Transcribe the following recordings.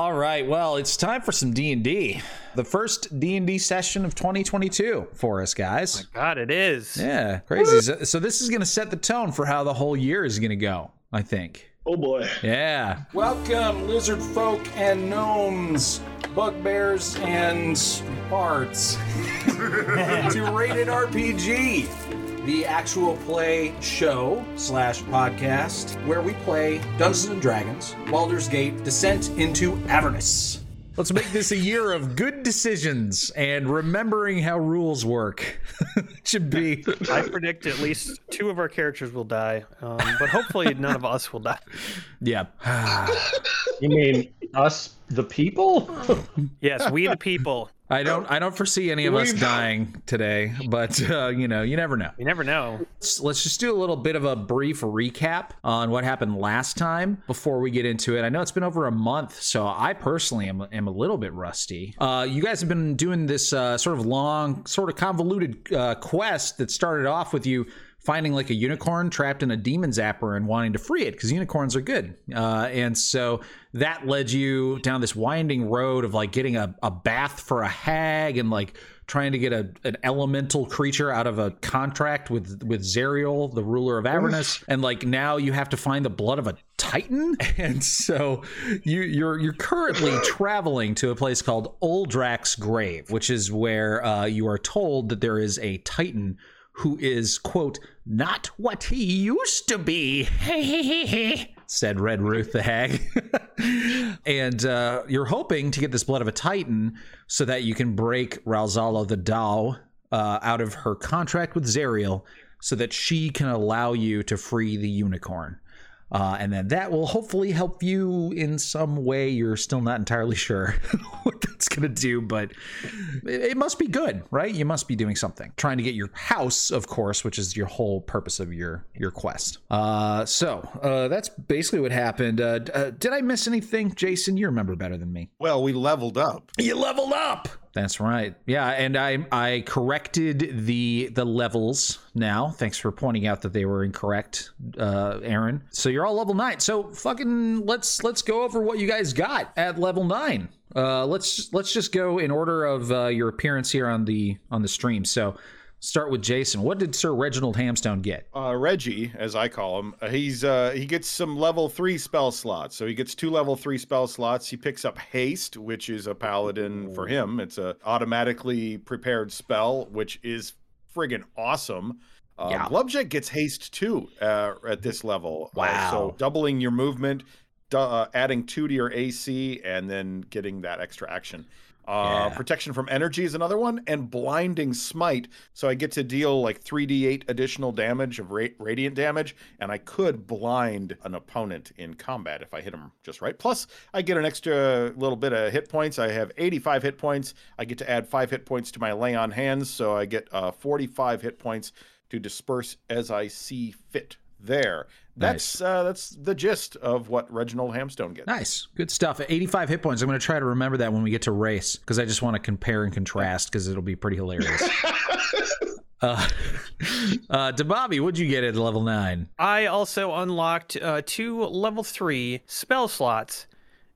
All right, well, it's time for some D&D. The first D&D session of 2022 for us, guys. My God, it is. Yeah, crazy. So, so this is going to set the tone for how the whole year is going to go, I think. Oh boy. Yeah. Welcome, lizard folk and gnomes, bugbears and bards, to Rated RPG, the actual play show slash podcast where we play Dungeons and Dragons, Baldur's Gate, Descent into Avernus. Let's make this a year of good decisions and remembering how rules work. Should be. I predict at least two of our characters will die, um, but hopefully none of us will die. Yeah. You mean us, the people? Yes, we the people. I don't I don't foresee any of us dying today, but uh, you know, you never know. You never know. Let's, let's just do a little bit of a brief recap on what happened last time before we get into it. I know it's been over a month, so I personally am, am a little bit rusty. Uh, you guys have been doing this uh, sort of long, sort of convoluted uh, quest that started off with you finding like a unicorn trapped in a demon zapper and wanting to free it because unicorns are good. Uh, and so that led you down this winding road of like getting a, a bath for a hag and like trying to get a, an elemental creature out of a contract with with Zariel, the ruler of Avernus, and like now you have to find the blood of a titan, and so you you're you're currently traveling to a place called Uldrak's grave, which is where uh, you are told that there is a titan who is quote not what he used to be. He said Red Ruth the hag. and uh, you're hoping to get this blood of a titan so that you can break Ralzala the Dao uh, out of her contract with Zariel so that she can allow you to free the unicorn. Uh, and then that will hopefully help you in some way. You're still not entirely sure what that's going to do, but it, it must be good, right? You must be doing something. Trying to get your house, of course, which is your whole purpose of your your quest. Uh, so uh, that's basically what happened. Uh, uh, did I miss anything, Jason? You remember better than me. Well, we leveled up. You leveled up. That's right. Yeah, and I I corrected the the levels now. Thanks for pointing out that they were incorrect, uh, Aaron. So you're all level nine. So fucking let's let's go over what you guys got at level nine. Uh, let's let's just go in order of uh, your appearance here on the on the stream. So start with Jason. What did Sir Reginald Hamstone get? Uh, Reggie, as I call him, uh, he's uh, he gets some level three spell slots. So he gets two level three spell slots. He picks up haste, which is a paladin for him. It's a automatically prepared spell, which is friggin' awesome. Uh, Yeah. Glubjag gets haste too uh, at this level. Uh, Wow. so doubling your movement, uh, adding two to your AC, and then getting that extra action. Uh, Yeah. Protection from energy is another one, and blinding smite. So I get to deal like 3d8 additional damage of ra- radiant damage, and I could blind an opponent in combat if I hit him just right. Plus, I get an extra little bit of hit points. I have 85 hit points. I get to add five hit points to my lay on hands, so I get uh, 45 hit points to disperse as I see fit. There, that's uh, that's the gist of what Reginald Hamstone gets. Nice, good stuff. At 85 hit points. I'm going to try to remember that when we get to race because I just want to compare and contrast because it'll be pretty hilarious. uh, uh, Bobby, what'd you get at level nine? I also unlocked uh, two level three spell slots,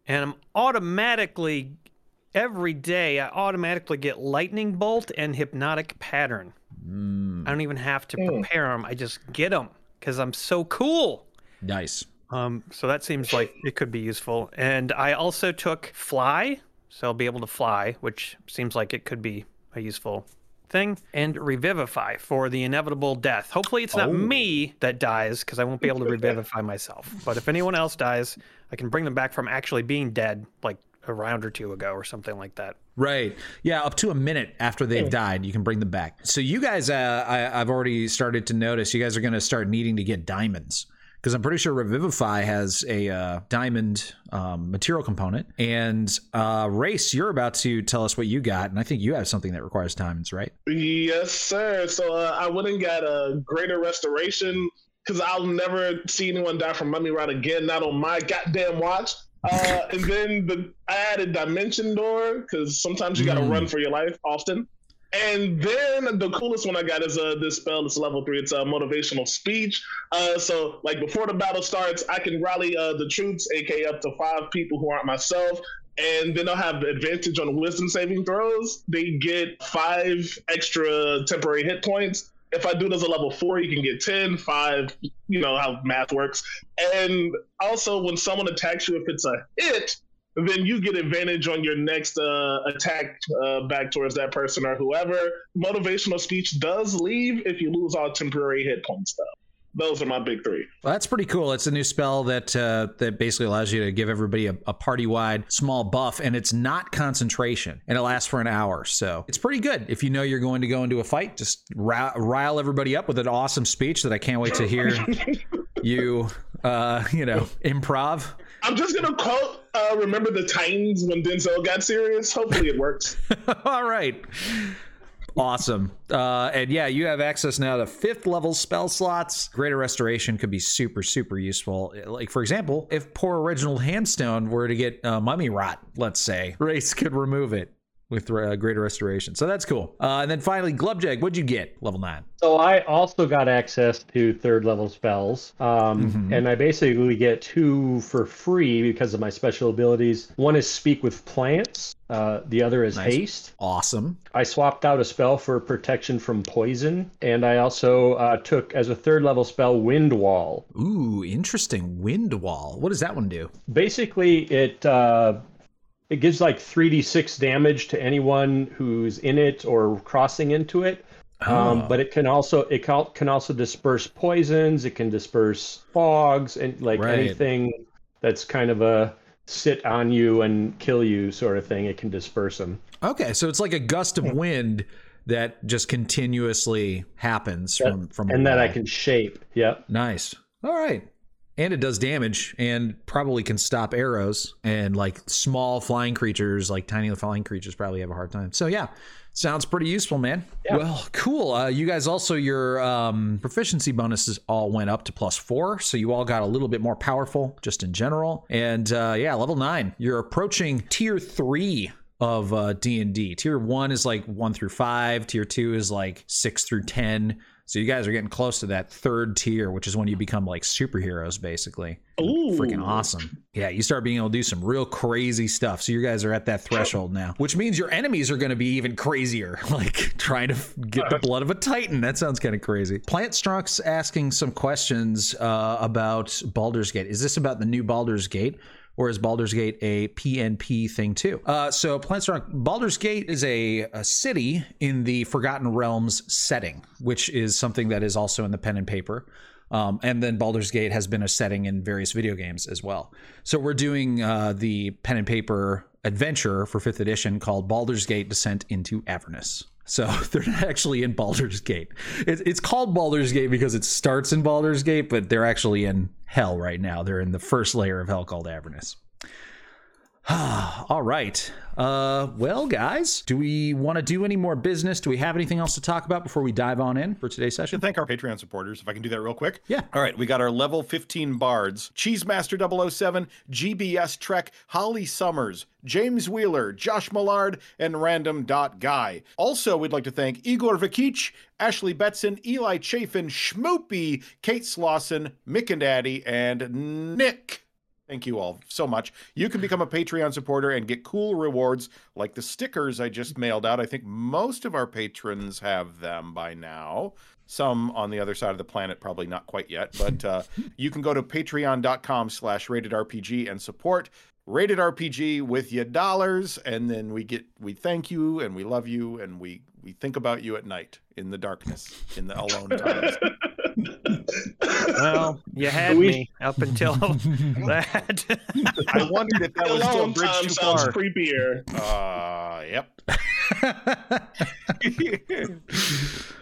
and I'm automatically every day I automatically get lightning bolt and hypnotic pattern. I don't even have to prepare them; I just get them because I'm so cool. Nice. Um, so that seems like it could be useful. And I also took fly, so I'll be able to fly, which seems like it could be a useful thing. And revivify for the inevitable death. Hopefully, it's not me that dies because I won't be able to revivify myself. But if anyone else dies, I can bring them back from actually being dead, like a round or two ago or something like that. Right. Yeah, up to a minute after they've died, you can bring them back. So you guys, uh, I, I've already started to notice you guys are going to start needing to get diamonds because I'm pretty sure Revivify has a uh, diamond um, material component. And uh, Race, you're about to tell us what you got, and I think you have something that requires diamonds, right? Yes, sir. So uh, I went and got a greater restoration because I'll never see anyone die from mummy rot again, not on my goddamn watch. Uh, and then the I added dimension door because sometimes you got to Mm. run for your life often. And then the coolest one I got is uh, this spell. It's level three. It's a motivational speech. Uh, so like before the battle starts, I can rally uh, the troops, aka up to five people who aren't myself, and then they'll have the advantage on wisdom saving throws. They get five extra temporary hit points. If I do this at level four, you can get 10, five, you know how math works. And also, when someone attacks you, if it's a hit, then you get advantage on your next uh, attack uh, back towards that person or whoever. Motivational speech does leave if you lose all temporary hit points, though. Those are my big three. Well, that's pretty cool. It's a new spell that uh, that basically allows you to give everybody a, a party wide small buff, and it's not concentration, and it lasts for an hour. So it's pretty good. If you know you're going to go into a fight, just rile, rile everybody up with an awesome speech that I can't wait to hear you, uh, you know, improv. I'm just gonna quote uh, "Remember the Titans" when Denzel got serious. Hopefully, it works. All right. Awesome. Uh, and yeah, you have access now to fifth level spell slots. Greater Restoration could be super, super useful. Like, for example, if poor Original Handstone were to get uh, mummy rot, let's say, Race could remove it with uh, Greater Restoration. So that's cool. Uh, and then finally, Glubjag, what'd you get? Level 9. So I also got access to third level spells, um, Mhm. and I basically get two for free because of my special abilities. One is Speak with Plants. Uh, the other is Nice. Haste. Awesome. I swapped out a spell for protection from poison, and I also uh, took as a third level spell Wind Wall. Ooh, interesting. Wind Wall. What does that one do? Basically, it uh, it gives like 3d6 damage to anyone who's in it or crossing into it. Um, Oh. but it can also it can, can also disperse poisons. It can disperse fogs and like Right. anything that's kind of a sit on you and kill you sort of thing. It can disperse them. Okay, so it's like a gust of wind that just continuously happens from from and that I can shape. Yep. Nice. All right. And it does damage and probably can stop arrows and like small flying creatures, like tiny flying creatures probably have a hard time. So yeah, sounds pretty useful, man. Yeah. Well, cool. Uh, you guys also your um, proficiency bonuses all went up to plus four, so you all got a little bit more powerful just in general. And uh, yeah, level nine, you're approaching tier three of uh, D&D. Tier 1 is like 1 through 5, tier 2 is like 6 through 10. So you guys are getting close to that third tier, which is when you become like superheroes basically. Ooh. Freaking awesome. Yeah, you start being able to do some real crazy stuff. So you guys are at that threshold now, which means your enemies are going to be even crazier, like trying to get the blood of a titan. That sounds kind of crazy. Plant Struck's asking some questions uh, about Baldur's Gate. Is this about the new Baldur's Gate? Or is Baldur's Gate a PNP thing too? Uh, so, Plantstruck, Baldur's Gate is a, a city in the Forgotten Realms setting, which is something that is also in the pen and paper. Um, and then Baldur's Gate has been a setting in various video games as well. So we're doing uh, the pen and paper adventure for fifth edition called Baldur's Gate Descent into Avernus. So they're not actually in Baldur's Gate. It's, it's called Baldur's Gate because it starts in Baldur's Gate, but they're actually in hell right now. They're in the first layer of hell called Avernus. All right. Uh, well, guys, do we want to do any more business? Do we have anything else to talk about before we dive on in for today's session? thank our Patreon supporters, if I can do that real quick. Yeah. All right, we got our level 15 bards Cheesemaster 007, GBS Trek, Holly Summers, James Wheeler, Josh Millard, and Random Dot Guy. Also, we'd like to thank Igor Vikich, Ashley Betson, Eli Chafin, Schmoopy, Kate Slauson, Mick and Daddy, and Nick. Thank you all so much. You can become a Patreon supporter and get cool rewards like the stickers I just mailed out. I think most of our patrons have them by now. Some on the other side of the planet, probably not quite yet. But uh, you can go to patreon.com slash rated RPG and support rated RPG with your dollars. And then we get, we thank you and we love you and we, we think about you at night in the darkness, in the alone times. Well, you had We- me up until that. I wondered if that was still a bridge too sounds far. creepier. Uh, yep.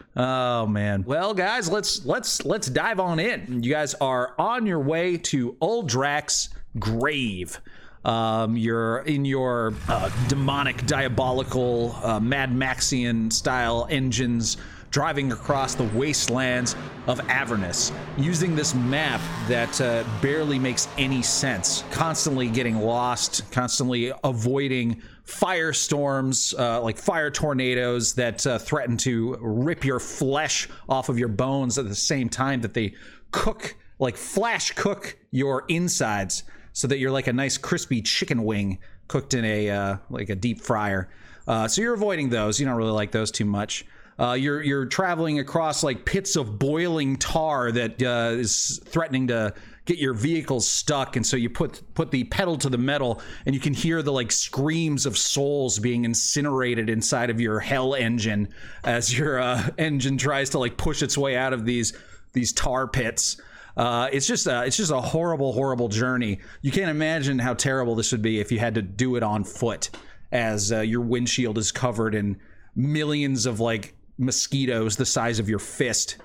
oh man. Well, guys, let's let's let's dive on in. You guys are on your way to Uldrak's grave. Um, you're in your uh, demonic, diabolical, uh, Mad Maxian style engines driving across the wastelands of Avernus using this map that uh, barely makes any sense. Constantly getting lost, constantly avoiding firestorms, uh, like fire tornadoes that uh, threaten to rip your flesh off of your bones at the same time that they cook, like flash cook your insides so that you're like a nice crispy chicken wing cooked in a uh, like a deep fryer. Uh, so you're avoiding those. You don't really like those too much. Uh, you're you're traveling across like pits of boiling tar that uh, is threatening to get your vehicle stuck, and so you put put the pedal to the metal, and you can hear the like screams of souls being incinerated inside of your hell engine as your uh, engine tries to like push its way out of these these tar pits. Uh, it's just a, it's just a horrible, horrible journey. You can't imagine how terrible this would be if you had to do it on foot, as uh, your windshield is covered in millions of like mosquitoes the size of your fist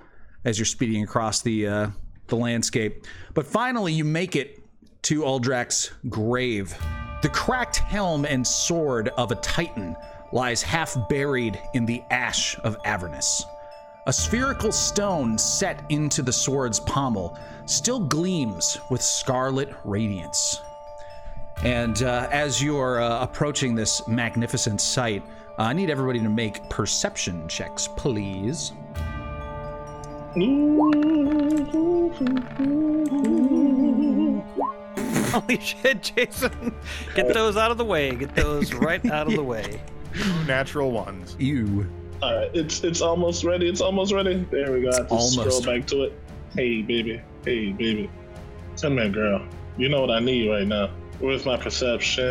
as you're speeding across the uh, the landscape. But finally, you make it to Uldrak's grave. The cracked helm and sword of a titan lies half buried in the ash of Avernus. A spherical stone set into the sword's pommel still gleams with scarlet radiance. And uh, as you're uh, approaching this magnificent site, uh, I need everybody to make perception checks, please. Holy shit, Jason! Get those out of the way. Get those right out of the way. Natural ones. You. All right, it's it's almost ready. It's almost ready. There we go. I have to almost. scroll back to it. Hey, baby. Hey, baby. Come here, girl. You know what I need right now. Where's my perception?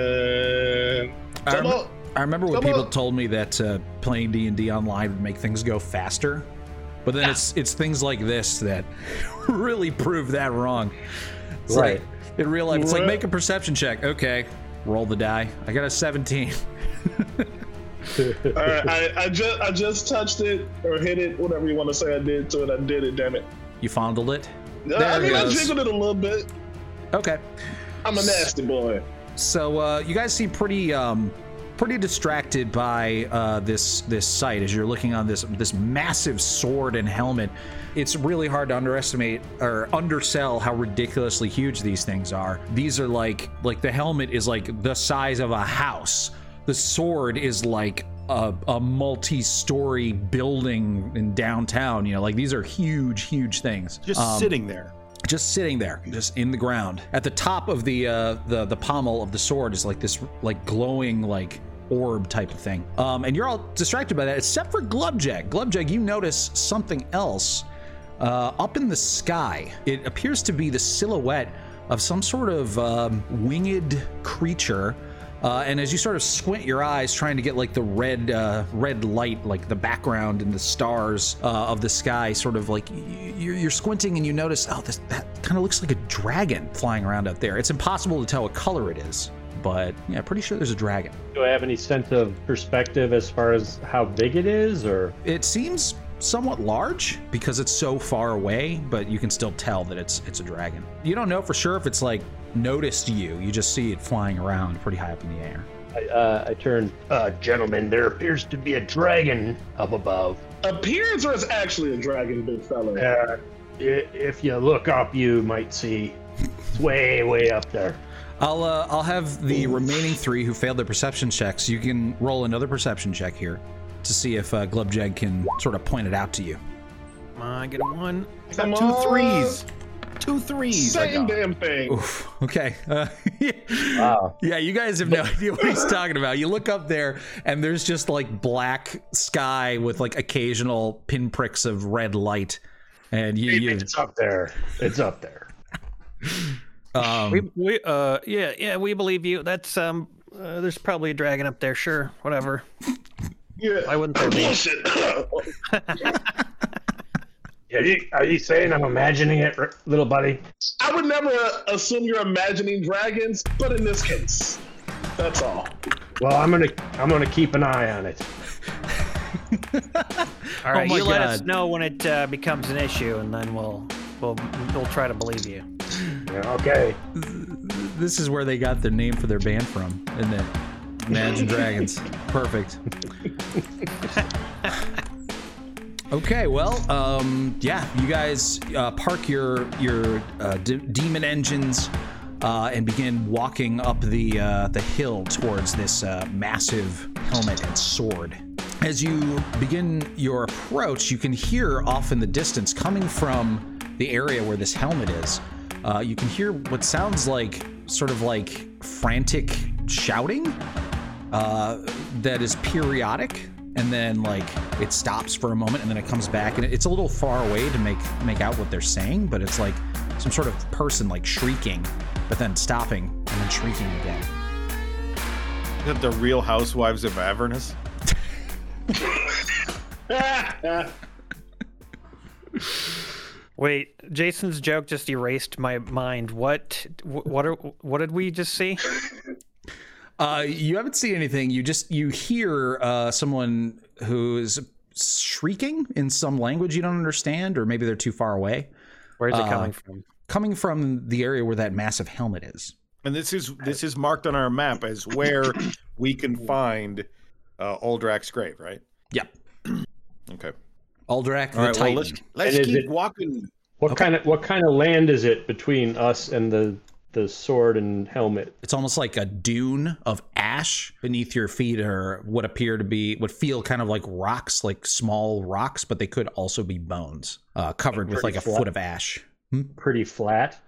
I, rem- on. I remember when people on. told me that uh, playing D and D online would make things go faster, but then it's it's things like this that really prove that wrong. It's Right. like in real life, it's like make a perception check. Okay, roll the die. I got a 17. All right, I, I just I just touched it or hit it, whatever you want to say. I did to it. I did it. Damn it. You fondled it. I There it mean, I jiggled it a little bit. Okay. I'm a nasty boy. So uh, you guys seem pretty um, pretty distracted by uh, this this sight as you're looking on this this massive sword and helmet. It's really hard to underestimate or undersell how ridiculously huge these things are. These are like like the helmet is like the size of a house. The sword is like a, a multi-story building in downtown. You know, like these are huge, huge things. Just Um, sitting there. Just sitting there, just in the ground. At the top of the uh, the the pommel of the sword is like this like glowing like orb type of thing. Um, and you're all distracted by that, except for Glubjag. Glubjag, you notice something else uh, up in the sky. It appears to be the silhouette of some sort of um, winged creature. Uh, and as you sort of squint your eyes, trying to get like the red, uh, red light, like the background and the stars uh, of the sky, sort of like you're, you're squinting and you notice, oh, this, that kind of looks like a dragon flying around out there. It's impossible to tell what color it is, but yeah, pretty sure there's a dragon. Do I have any sense of perspective as far as how big it is, or It seems somewhat large because it's so far away, but you can still tell that it's it's a dragon. You don't know for sure if it's like noticed you. You just see it flying around pretty high up in the air. I, uh, I turn, uh, gentlemen, there appears to be a dragon up above. Appears or is actually a dragon, big fella? Uh, i- if you look up, you might see it's way, way up there. I'll uh, I'll have the remaining three who failed their perception checks. You can roll another perception check here to see if uh, Glubjag can sort of point it out to you. Come on, get a one. I Come got two on. threes. Two threes. I Same damn thing. Oof. Okay. Uh, Wow. Yeah, you guys have no idea what he's talking about. You look up there, and there's just like black sky with like occasional pinpricks of red light, and you, you It's up there. It's up there. um, We, we, uh, yeah, yeah, we believe you. That's um, uh, there's probably a dragon up there. Sure, whatever. Yeah. Why wouldn't there be? Bullshit. Are you, are you saying I'm imagining it, little buddy? I would never assume you're imagining dragons, but in this case, that's all. Well, I'm gonna I'm gonna keep an eye on it. All right, my you let us know when it uh, becomes an issue, and then we'll we'll we'll try to believe you. Yeah, okay. this is where they got their name for their band from, isn't it? Imagine Dragons. Perfect. Okay, well, um, yeah, you guys uh, park your your uh, d- demon engines uh, and begin walking up the uh, the hill towards this uh, massive helmet and sword. As you begin your approach, you can hear off in the distance, coming from the area where this helmet is, uh, you can hear what sounds like sort of like frantic shouting uh, that is periodic, and then like it stops for a moment, and then it comes back, and it's a little far away to make make out what they're saying, but it's like some sort of person like shrieking, but then stopping and then shrieking again. Is that the Real Housewives of Avernus? Wait, Jason's joke just erased my mind. What? What are? What did we just see? Uh, you haven't seen anything. You just you hear uh, someone who's shrieking in some language you don't understand, or maybe they're too far away, Where's it Uh, coming from? coming from the area where that massive helmet is. And this is this is marked on our map as where we can find uh, Uldrak's grave, right? Yep. Okay. Aldrak the All right. Well, Titan. let's let's keep it- walking. What kind of what kind of land is it between us and the the sword and helmet? It's almost like a dune of ash beneath your feet, or what appear to be, what feel kind of like rocks, like small rocks, but they could also be bones, uh, covered with like a flat. foot of ash. Pretty flat.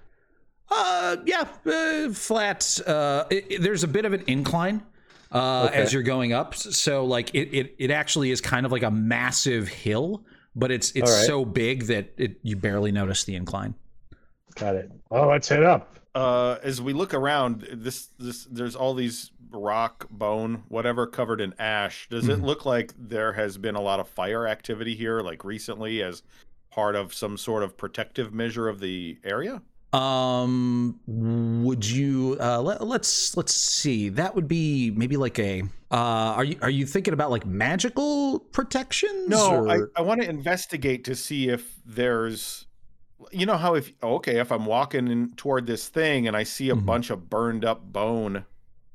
Uh, yeah, uh, flat. Uh, it, it- there's a bit of an incline uh, Okay. as you're going up, so like it, it, it actually is kind of like a massive hill, but it's it's right. so big that it you barely notice the incline. Got it. Oh, let's head up. Uh, as we look around, this this there's all these rock, bone, whatever covered in ash. Does it look like there has been a lot of fire activity here, like recently, as part of some sort of protective measure of the area? Um, would you uh let, let's let's see. That would be maybe like a uh are you are you thinking about like magical protections? No, I, I want to investigate to see if there's you know how if okay, if I'm walking in toward this thing and I see a Mhm. bunch of burned up bone,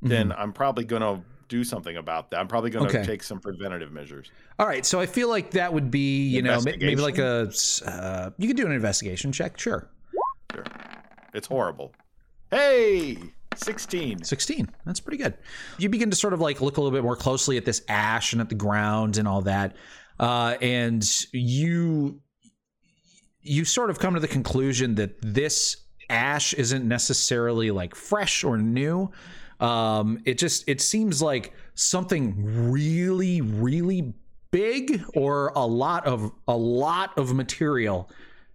then I'm probably gonna do something about that. I'm probably gonna Okay. take some preventative measures. All right, so I feel like that would be, you know, maybe like a uh you could do an investigation check, sure. Sure. It's horrible. Hey, 16. 16. That's pretty good. You begin to sort of like look a little bit more closely at this ash and at the ground and all that. Uh, and you you sort of come to the conclusion that this ash isn't necessarily like fresh or new. Um, it just it seems like something really, really big or a lot of a lot of material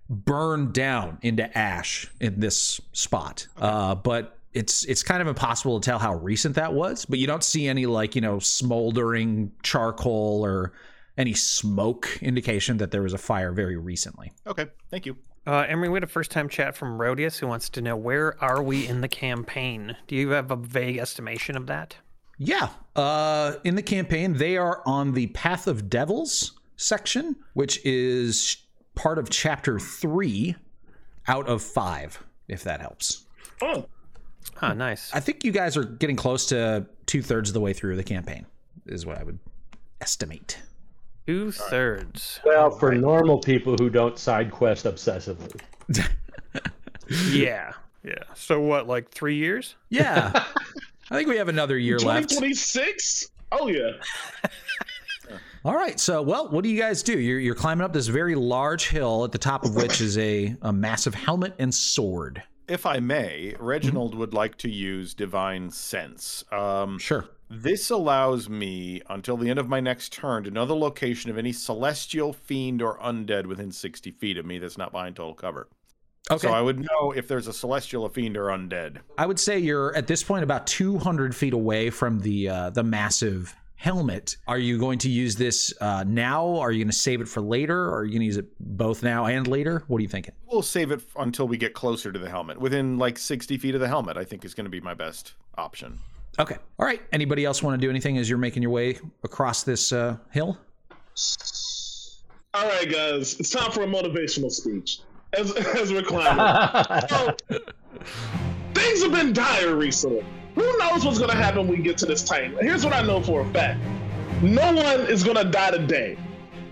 burned down into ash in this spot. Uh, but it's it's kind of impossible to tell how recent that was. But you don't see any like you know smoldering charcoal or any smoke indication that there was a fire very recently. Okay, thank you. Uh, Emery, we had a first time chat from Rodius who wants to know where are we in the campaign? Do you have a vague estimation of that? Yeah. Uh, in the campaign, they are on the Path of Devils section, which is part of chapter three out of five, if that helps. Oh, Ah, nice. I think you guys are getting close to two thirds of the way through the campaign, is what I would estimate. Two thirds. Well, for normal people who don't side quest obsessively. Yeah. Yeah. So what, like three years? Yeah. I think we have another year left. 2026? Oh, yeah. All right. So, well, what do you guys do? You're, you're climbing up this very large hill at the top of which is a, a massive helmet and sword. If I may, Reginald would like to use Divine Sense. Um, Sure. This allows me, until the end of my next turn, to know the location of any celestial, fiend, or undead within 60 feet of me that's not behind total cover. Okay. So I would know if there's a celestial, a fiend, or undead. I would say you're at this point about 200 feet away from the uh, the massive helmet. Are you going to use this uh, now? Are you going to save it for later? Or are you going to use it both now and later? What are you thinking? We'll save it until we get closer to the helmet. Within like 60 feet of the helmet, I think is going to be my best option. Okay. All right. Anybody else want to do anything as you're making your way across this uh, hill? All right, guys. It's time for a motivational speech. As, as we're climbing. So, things have been dire recently. Who knows what's going to happen when we get to this time? Here's what I know for a fact no one is going to die today.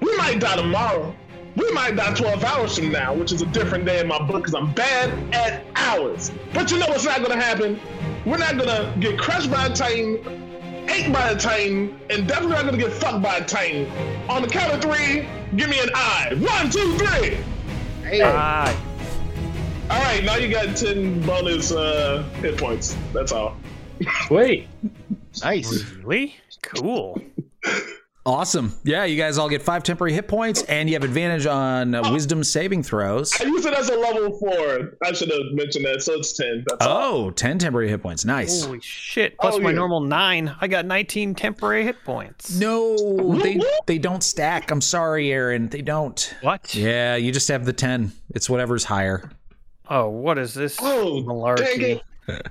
We might die tomorrow. We might die 12 hours from now, which is a different day in my book because I'm bad at hours. But you know what's not going to happen? We're not going to get crushed by a Titan, ate by a Titan, and definitely not going to get fucked by a Titan. On the count of three, give me an eye. One, two, three. Ah, All right, now you got 10 bonus uh, hit points. That's all. Sweet. Nice. Really? Cool. Awesome. Yeah, you guys all get five temporary hit points, and you have advantage on uh, wisdom saving throws. I use it as a level four. I should have mentioned that. So it's ten. That's all. Oh, 10 temporary hit points. Nice. Holy shit. Plus Oh, my yeah. normal nine. I got 19 temporary hit points. No, they they don't stack. I'm sorry, Aaron. They don't. What? Yeah, you just have the 10. It's whatever's higher. Oh, what is this? Oh, dang malarkey. It.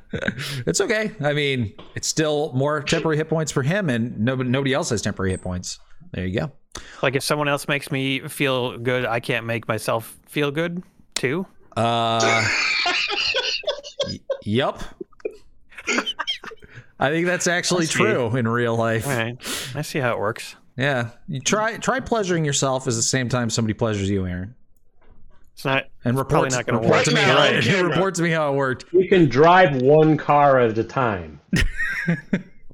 It's okay. I mean, it's still more temporary hit points for him, and nobody nobody else has temporary hit points. There you go. Like if someone else makes me feel good, I can't make myself feel good too. Uh, y- yup. I think that's actually true in real life. All right. I see how it works. Yeah, you try try pleasuring yourself at the same time somebody pleasures you, Aaron, It's not and report, probably not gonna work. to me. Right now, Right, on camera. to me how it worked. You can drive one car at a time.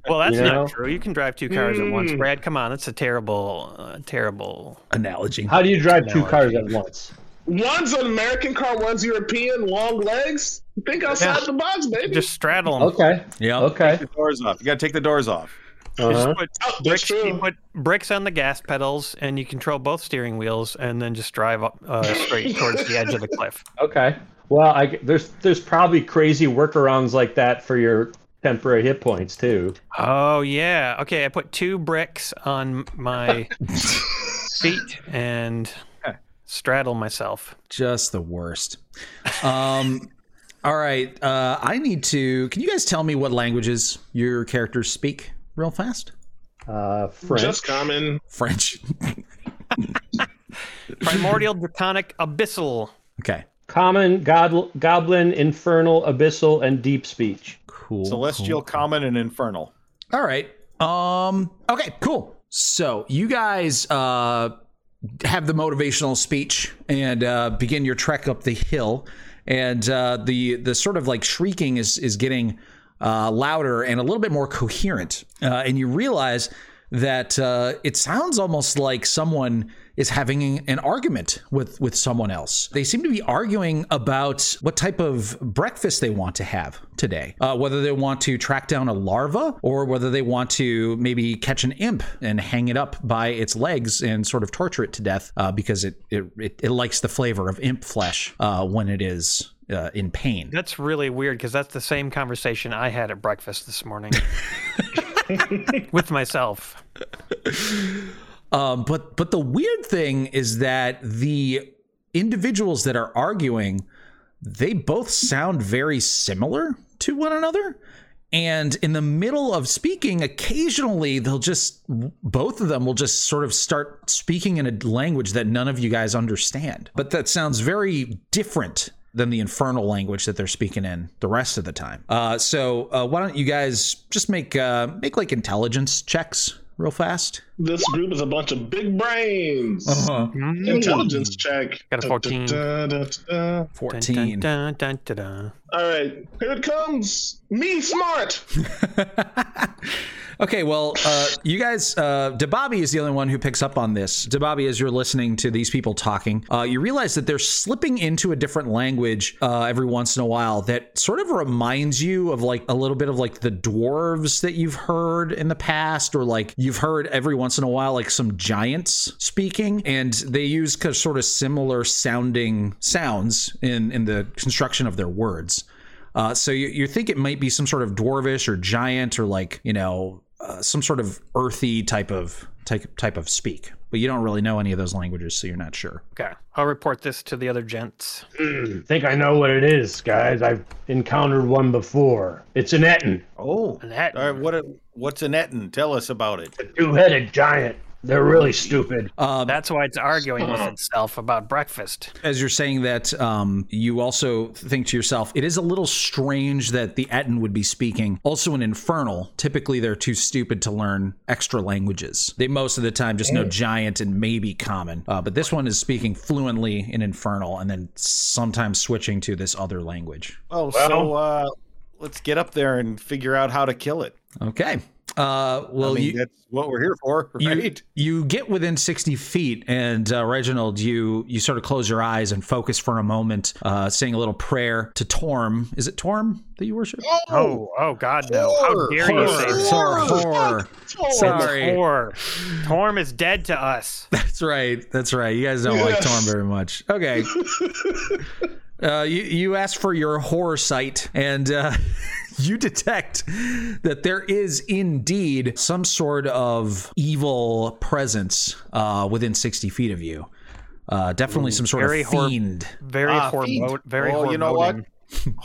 Well, that's You know? not true. You can drive two cars at Hmm. once. Brad, come on. That's a terrible, uh, terrible. Analogy. How do you drive two cars at once? One's an American car, one's European, long legs. Think outside Yeah. the box, baby. Just straddle them. Okay. Yeah. Okay. The doors off. You got to take the doors off. Uh-huh. put Oh, bricks, you put bricks on the gas pedals, and you control both steering wheels, and then just drive up uh, straight towards the edge of the cliff. Okay. Well, I, there's there's probably crazy workarounds like that for your temporary hit points too. Oh yeah. Okay, I put two bricks on my feet and straddle myself. Just the worst. Um, all right. Uh, I need to. Can you guys tell me what languages your characters speak, real fast? Uh, French. Just common. French. Primordial, draconic, abyssal. okay. Common, god, goblin, infernal, abyssal, and deep speech. Cool. Celestial, common, and infernal. All right. Um. Okay. Cool. So you guys uh have the motivational speech and uh, begin your trek up the hill, and uh, the the sort of like shrieking is is getting uh, louder and a little bit more coherent, uh, and you realize that uh, it sounds almost like someone is having an argument with with someone else. They seem to be arguing about what type of breakfast they want to have today. Uh, whether they want to track down a larva or whether they want to maybe catch an imp and hang it up by its legs and sort of torture it to death uh, because it, it it it likes the flavor of imp flesh uh, when it is uh, in pain. That's really weird because that's the same conversation I had at breakfast this morning with myself. Um, but but the weird thing is that the individuals that are arguing, they both sound very similar to one another. And in the middle of speaking, occasionally they'll just both of them will just sort of start speaking in a language that none of you guys understand. But that sounds very different than the infernal language that they're speaking in the rest of the time. Uh, so uh, why don't you guys just make uh, make like intelligence checks real fast? This group is a bunch of big brains. Intelligence check. Got a 14. Da, da, da, da. Dun, 14. dun, dun, dun, dun. All right, here it comes. Me smart. Okay, well, uh, you guys, uh, Debabi is the only one who picks up on this. Debabi, as you're listening to these people talking, uh, you realize that they're slipping into a different language uh, every once in a while that sort of reminds you of like a little bit of like the dwarves that you've heard in the past, or like you've heard every once in a while like some giants speaking, and they use sort of similar sounding sounds in in the construction of their words. Uh, so you, you think it might be some sort of dwarvish or giant or like you know uh, some sort of earthy type of type type of speak, but you don't really know any of those languages, so you're not sure. Okay, I'll report this to the other gents. think I know what it is, guys. I've encountered one before. It's an Ettin, Oh. And that- All right, what a, what's an ettin? Tell us about it. a two-headed giant. They're really stupid. Uh, That's why it's arguing with itself about breakfast. as you're saying that, um, you also think to yourself, it is a little strange that the ettin would be speaking also in Infernal. Typically, they're too stupid to learn extra languages. They most of the time just know Giant and maybe Common. Uh, but this one is speaking fluently in Infernal and then sometimes switching to this other language. Well, so uh, let's get up there and figure out how to kill it. Okay. Uh, well, I mean, you, that's what we're here for, you right? you get within 60 feet and uh, reginald you you sort of close your eyes and focus for a moment uh, saying a little prayer to torm is it torm that you worship Oh, oh God, no! How Horror. dare you Horror. say Sorry, that? horror. Sorry. Horror. Torm is dead to us. That's right. That's right. You guys don't like Torm very much. Okay. Uh, you you ask for your horror sight, and uh, you detect that there is indeed some sort of evil presence uh, within sixty feet of you. Uh, definitely some sort very of hor- fiend. Very Ah, horrible. fiend. Very Oh, you know what?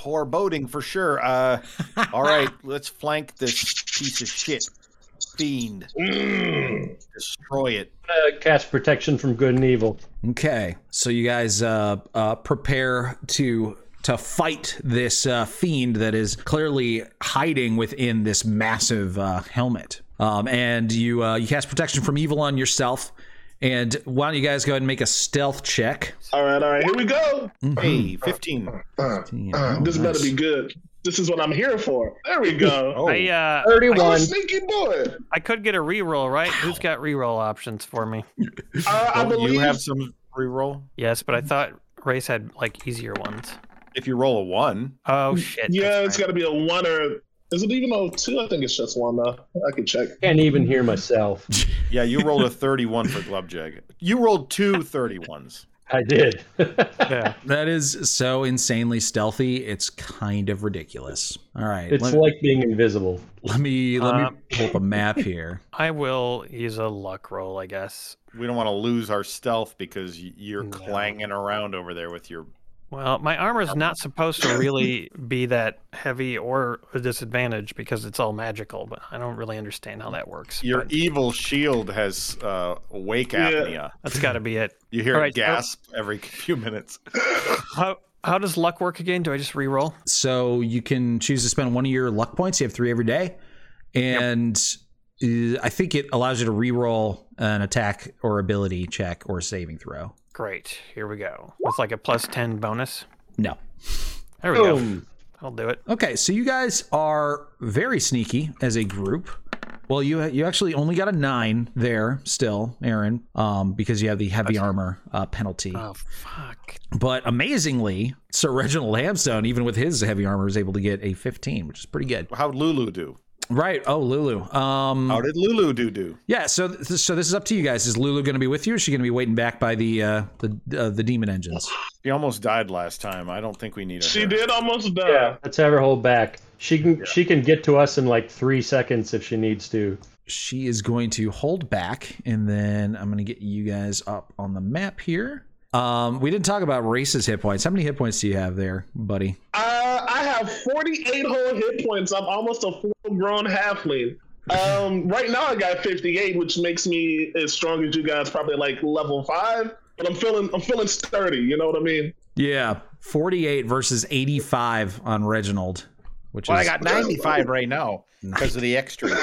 foreboding. For sure. Uh, all right, let's flank this piece of shit fiend. Mm. Destroy it. Uh, cast protection from good and evil. Okay, so you guys uh, uh, prepare to to fight this uh, fiend that is clearly hiding within this massive uh, helmet. Um, and you uh, you cast protection from evil on yourself. And why don't you guys go ahead and make a stealth check? All right, all right, here we go. Hey, 15. Uh, uh, this better be good. This is what I'm here for. There we go. Oh, I uh, I'm 31. sneaky boy. I could get a reroll, right? Who's got reroll options for me? Uh, I believe you have some reroll? Yes, but I thought Race had like easier ones. If you roll a one, Oh shit! Yeah, that's it's right. got to be a one or is it even a two? I think it's just one though. I can check. Can't even hear myself. yeah, you rolled a 31 for Glubjag. You rolled two 31s. I did. Yeah. That is so insanely stealthy. It's kind of ridiculous. All right, it's let, like being invisible. let me let Uh, me pull up a map here. I will use a luck roll, I guess. We don't want to lose our stealth because you're No. clanging around over there with your. Well, my armor is not supposed to really be that heavy or a disadvantage because it's all magical, but I don't really understand how that works. Your but evil shield has uh, wake Yeah. apnea. that's got to be it. You hear All it right, so- gasp every few minutes. How how does luck work again? Do I just re-roll? So you can choose to spend one of your luck points. You have three every day, and uh, I think it allows you to reroll an attack or ability check or saving throw. Great. Here we go. With like a plus 10 bonus. No. There we go. I'll do it. Okay, so you guys are very sneaky as a group. Well, you you actually only got a nine there still, Aaron, um, because you have the heavy armor uh, penalty. Oh, fuck. But amazingly, Sir Reginald Hamstone, even with his heavy armor, is able to get a 15, which is pretty good. How'd Lulu do? Right. Oh, Lulu. Um, How did Lulu do do? yeah. So, th- so this is up to you guys. Is Lulu going to be with you? Or is she going to be waiting back by the uh, the uh, the demon engines? She almost died last time. I don't think we need her. She did almost die. Yeah, let's have her hold back. She can she can get to us in like three seconds if she needs to. She is going to hold back, and then I'm going to get you guys up on the map here. Um, we didn't talk about races hit points. How many hit points do you have there, buddy? Uh, I have 48 whole hit points. I'm almost a full-grown halfling. Um, right now I got 58, which makes me as strong as you guys, probably like level five. But I'm feeling, I'm feeling sturdy. You know what I mean? Yeah, 48 versus 85 on Reginald, which Well, I got 95 right now because of the extra.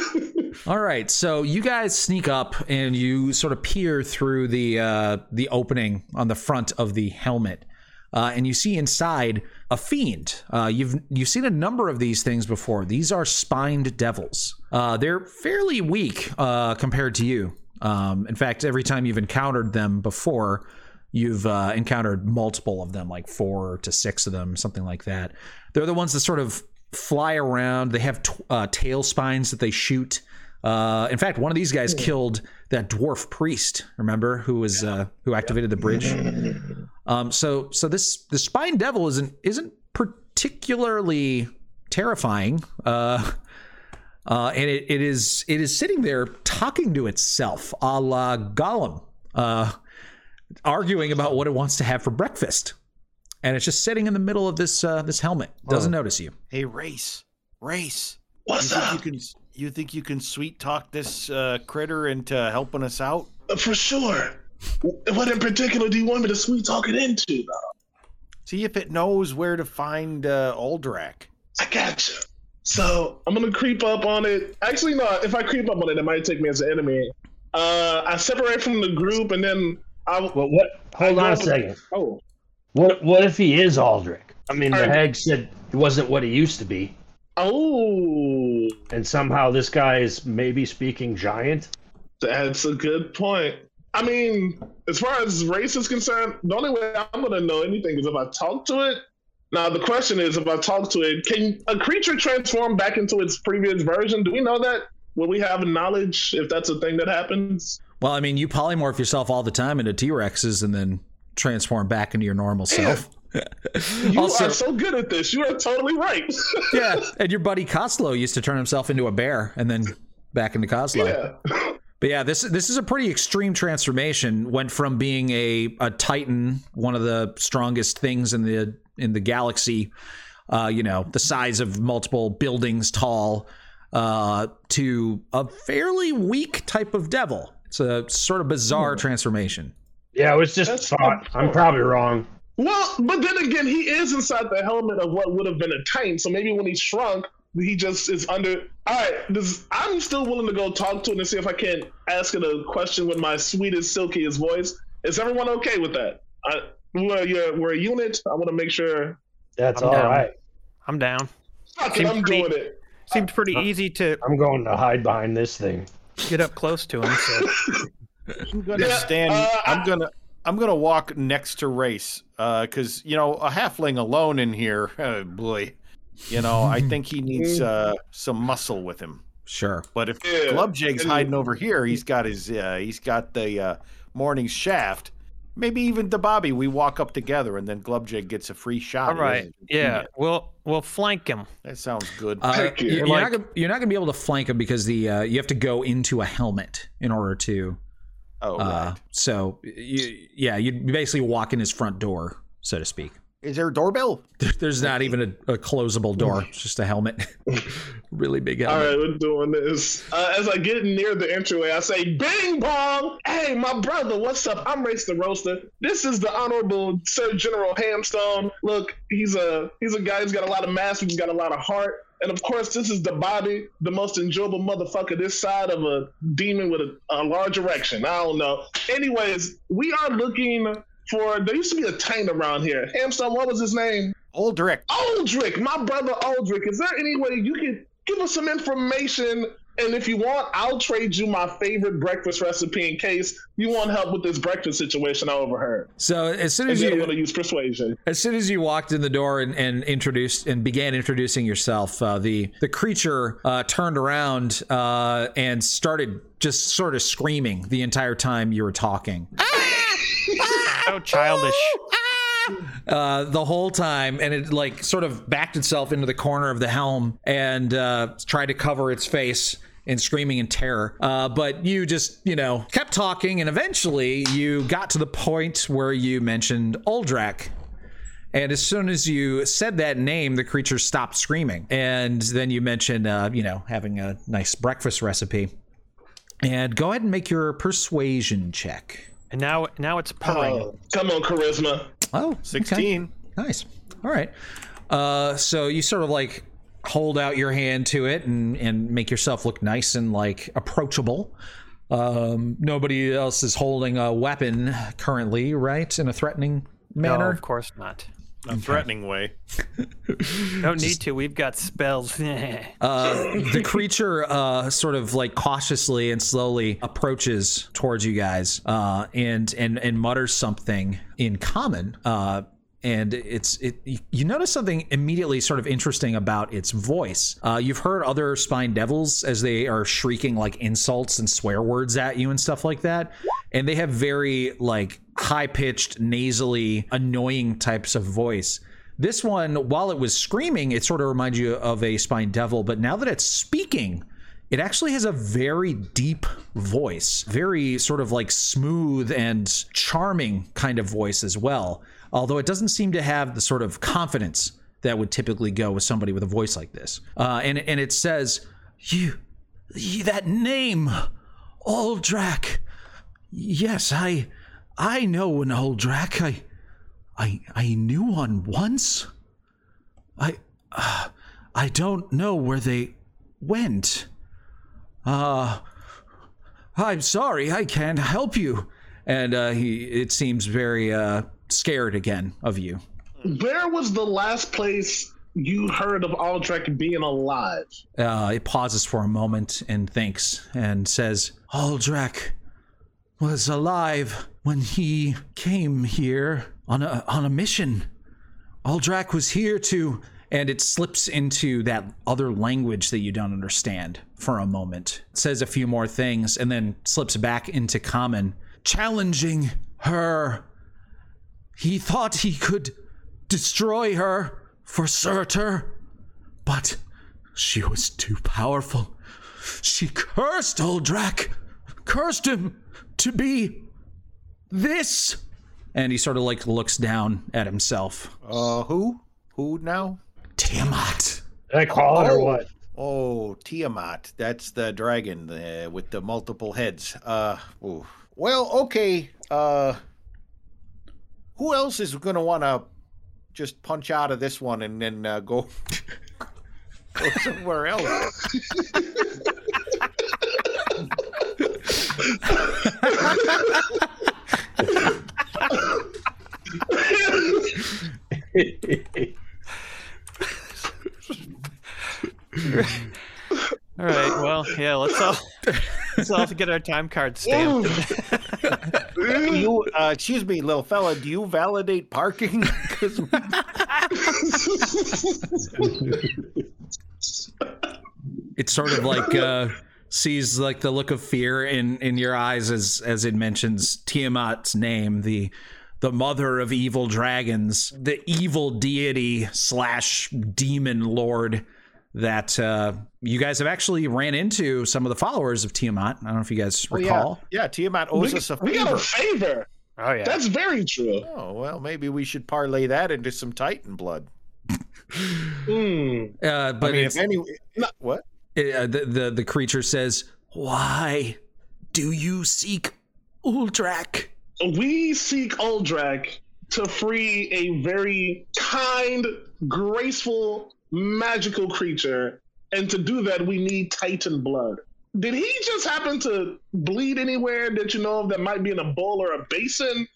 All right, so you guys sneak up and you sort of peer through the uh, the opening on the front of the helmet, uh, and you see inside a fiend. Uh, you've you've seen a number of these things before. These are spined devils. Uh, they're fairly weak uh, compared to you. Um, in fact, every time you've encountered them before, you've uh, encountered multiple of them, like four to six of them, something like that. They're the ones that sort of fly around. They have t- uh, tail spines that they shoot. Uh, in fact, one of these guys killed that dwarf priest. Remember, who was uh, who activated the bridge? Um, so, so this the spine devil isn't isn't particularly terrifying. Uh, uh, and it, it is it is sitting there talking to itself, a la Gollum, uh, arguing about what it wants to have for breakfast. And it's just sitting in the middle of this uh, this helmet. Doesn't notice you. Hey, race, race. What's you up? you can you think you can sweet talk this uh, critter into helping us out? Uh, For sure. What in particular do you want me to sweet talk it into? Though? See if it knows where to find uh, Aldrak. I gotcha. So I'm gonna creep up on it. Actually, no. If I creep up on it, it might take me as an enemy. Uh, I separate from the group, and then I. Well, what? Hold I on a go- second. Oh, What what if he is Aldrich? I mean, the Alright. hag said he wasn't what he used to be. Oh, and somehow this guy is maybe speaking giant. that's a good point. I mean, as far as race is concerned, the only way I'm going to know anything is if I talk to it. Now, the question is if I talk to it, can a creature transform back into its previous version? Do we know that? Will we have knowledge if that's a thing that happens? Well, I mean, you polymorph yourself all the time into T Rexes and then transform back into your normal self. You Also- are so good at this. You are totally right. yeah, and your buddy Coslow used to turn himself into a bear and then back into Coslow. yeah. But yeah, this this is a pretty extreme transformation. Went from being a a titan, one of the strongest things in the in the galaxy, uh, you know, the size of multiple buildings tall, uh, to a fairly weak type of devil. It's a sort of bizarre transformation. Yeah, it was just That's thought. I'm probably wrong. Well, but then again, he is inside the helmet of what would have been a titan. So maybe when he shrunk, he just is under. All right, this, I'm still willing to go talk to it and see if I can ask it a question with my sweetest, silkiest voice. Is everyone okay with that? I, we're, you're, we're a unit. I want to make sure. That's I'm all down. right. I'm down. Fuck it, I'm pretty- doing it. Seems pretty easy to I'm going to hide behind this thing. get up close to him. So. I'm gonna Yeah, stand. uh, I'm gonna. I'm gonna walk next to Race, because you know a halfling alone in here. Oh boy, you know I think he needs uh, some muscle with him. Sure. But if Yeah, Glubjag's hiding over here, he's got his. Uh, he's got the uh, morning shaft. Maybe even the Bobby. We walk up together, and then Glubjag gets a free shot. All He right. Yeah. it. We'll we'll flank him. that sounds good. Uh, Thank you. you- You're, Like- not gonna, you're not gonna be able to flank him because the uh, you have to go into a helmet in order to. Oh, Uh, right. so you, yeah, you'd basically walk in his front door, so to speak. Is there a doorbell? There's not even a, a closable door; it's just a helmet, really big helmet. All right, we're doing this. Uh, as I get near the entryway, I say, Bing bong! Hey, my brother, what's up? I'm Race the Roaster. This is the Honorable Sir General Hamstone. Look, he's a he's a guy who's got a lot of mass, he's got a lot of heart. And of course, this is the Bobby, the most enjoyable motherfucker this side of a demon with a, a large erection. I don't know. Anyways, we are looking for. There used to be a taint around here. Hamstone, what was his name? Aldrich. Aldrich, my brother Aldrich. Is there any way you could give us some information? And if you want, I'll trade you my favorite breakfast recipe in case you want help with this breakfast situation I overheard. So as soon as then you want to use persuasion. as soon as you walked in the door and, and introduced and began introducing yourself, uh, the the creature uh, turned around uh, and started just sort of screaming the entire time you were talking. So childish. Uh, the whole time, and it like sort of backed itself into the corner of the helm and uh, tried to cover its face and screaming in terror. Uh, but you just, you know, kept talking, and eventually you got to the point where you mentioned Uldrak. And as soon as you said that name, the creature stopped screaming. And then you mentioned, uh, you know, having a nice breakfast recipe. And go ahead and make your persuasion check. And now now it's purring. Oh, come on, charisma. Oh, okay. 16. Nice. All right. Uh, so you sort of like hold out your hand to it and and make yourself look nice and like approachable. Um, nobody else is holding a weapon currently, right? In a threatening manner? No, manner. of course not. A threatening way. Don't need to. We've got spells. Uh, the creature uh, sort of like cautiously and slowly approaches towards you guys uh, and and and mutters something in common. Uh, and it's it. you- You notice something immediately sort of interesting about its voice. Uh, you've heard other spine devils as they are shrieking like insults and swear words at you and stuff like that, and they have very like high pitched, nasally, annoying types of voice. This one, while it was screaming, it sort of reminds you of a spine devil, but now that it's speaking, it actually has a very deep voice, very sort of like smooth and charming kind of voice as well. Although it doesn't seem to have the sort of confidence that would typically go with somebody with a voice like this. Uh, and and it says, "You, you that name, Uldrak. Yes, I, I know an Uldrak. I." I I knew one once. I uh, I don't know where they went. Uh I'm sorry, I can't help you. And uh, he it seems very uh, scared again of you. Where was the last place you heard of Aldrich being alive? Uh, it pauses for a moment and thinks and says, Uldrak was alive when he came here on a, on a mission. Uldrak was here to. And it slips into that other language that you don't understand for a moment. It says a few more things and then slips back into common, challenging her. He thought he could destroy her for Surtur, but she was too powerful. She cursed Uldrak, cursed him to be this. And he sort of like looks down at himself. Uh, who? Who now? Tiamat. Did I call it or Oh. what? Oh, Tiamat. That's the dragon uh, with the multiple heads. Uh, ooh. well, okay. Uh, who else is going to want to just punch out of this one and then uh, go go somewhere else? All right. Well, yeah. Let's all let's all get our time cards stamped. you, uh, excuse me, little fella. Do you validate parking? 'Cause It's sort of like uh, sees like the look of fear in in your eyes as as it mentions Tiamat's name, the the mother of evil dragons, the evil deity slash demon lord that uh, you guys have actually ran into some of the followers of Tiamat. I don't know if you guys Oh, yeah. recall. yeah, Tiamat owes we, us a favor. we got a favor. favor. Oh yeah. That's very true. Oh well, maybe we should parlay that into some Titan blood. Hmm. Uh, but I mean, if any, what? Uh, the, the the creature says, "Why do you seek Uldrak?" We seek Uldrak to free a very kind, graceful, magical creature, and to do that, we need Titan blood. Did he just happen to bleed anywhere that you know of that might be in a bowl or a basin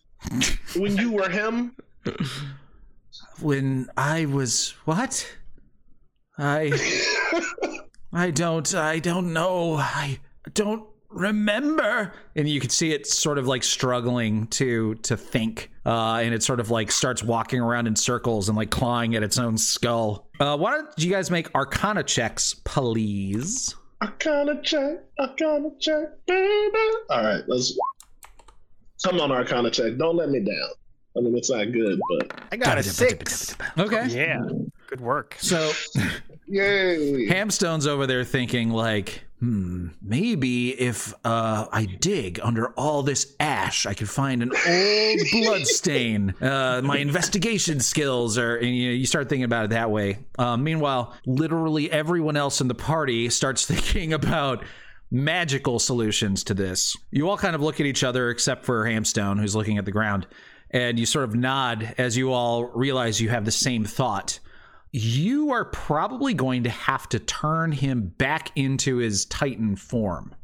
when you were him? when I was what? I I don't I don't know. I don't remember. And you can see it sort of like struggling to to think. Uh, and it sort of like starts walking around in circles and like clawing at its own skull. Uh, why don't you guys make arcana checks, please? Arcana check, Arcana check, baby. All right, let's come on, Arcana check. Don't let me down. I mean, it's not good, but I got a six. Okay. yeah. Good work. So yay! Hamstone's over there thinking like, hmm, maybe if uh, I dig under all this ash, I could find an old blood stain. Uh, my investigation skills are, and you, know, you start thinking about it that way. Uh, meanwhile, literally everyone else in the party starts thinking about magical solutions to this. You all kind of look at each other, except for Hamstone, who's looking at the ground, and you sort of nod as you all realize you have the same thought you are probably going to have to turn him back into his Titan form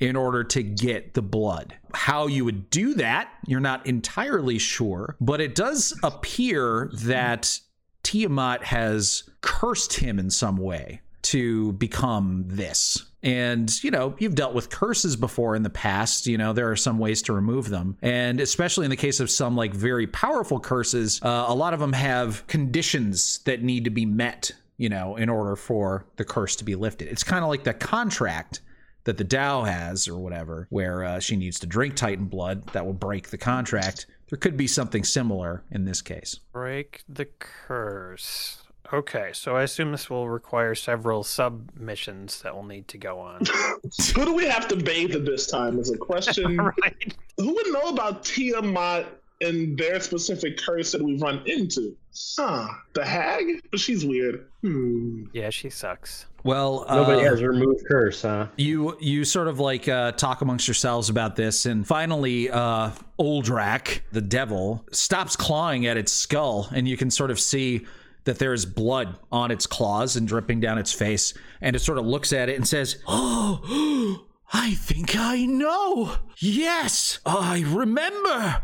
in order to get the blood. How you would do that, you're not entirely sure, but it does appear that Tiamat has cursed him in some way to become this. And, you know, you've dealt with curses before in the past. You know, there are some ways to remove them. And especially in the case of some like very powerful curses, uh, a lot of them have conditions that need to be met, you know, in order for the curse to be lifted. It's kind of like the contract that the Tao has or whatever, where uh, she needs to drink Titan blood that will break the contract. There could be something similar in this case. Break the curse. Okay, so I assume this will require several submissions that will need to go on. Who do we have to bathe at this time? Is a question. right. Who would know about Tiamat and their specific curse that we've run into? Huh? The hag? But she's weird. Hmm. Yeah, she sucks. Well, Nobody uh, has removed curse, huh? you you sort of like uh, talk amongst yourselves about this, and finally, uh, Uldrak, the devil, stops clawing at its skull, and you can sort of see that there is blood on its claws and dripping down its face, and it sort of looks at it and says, "Oh, I think I know. Yes, I remember.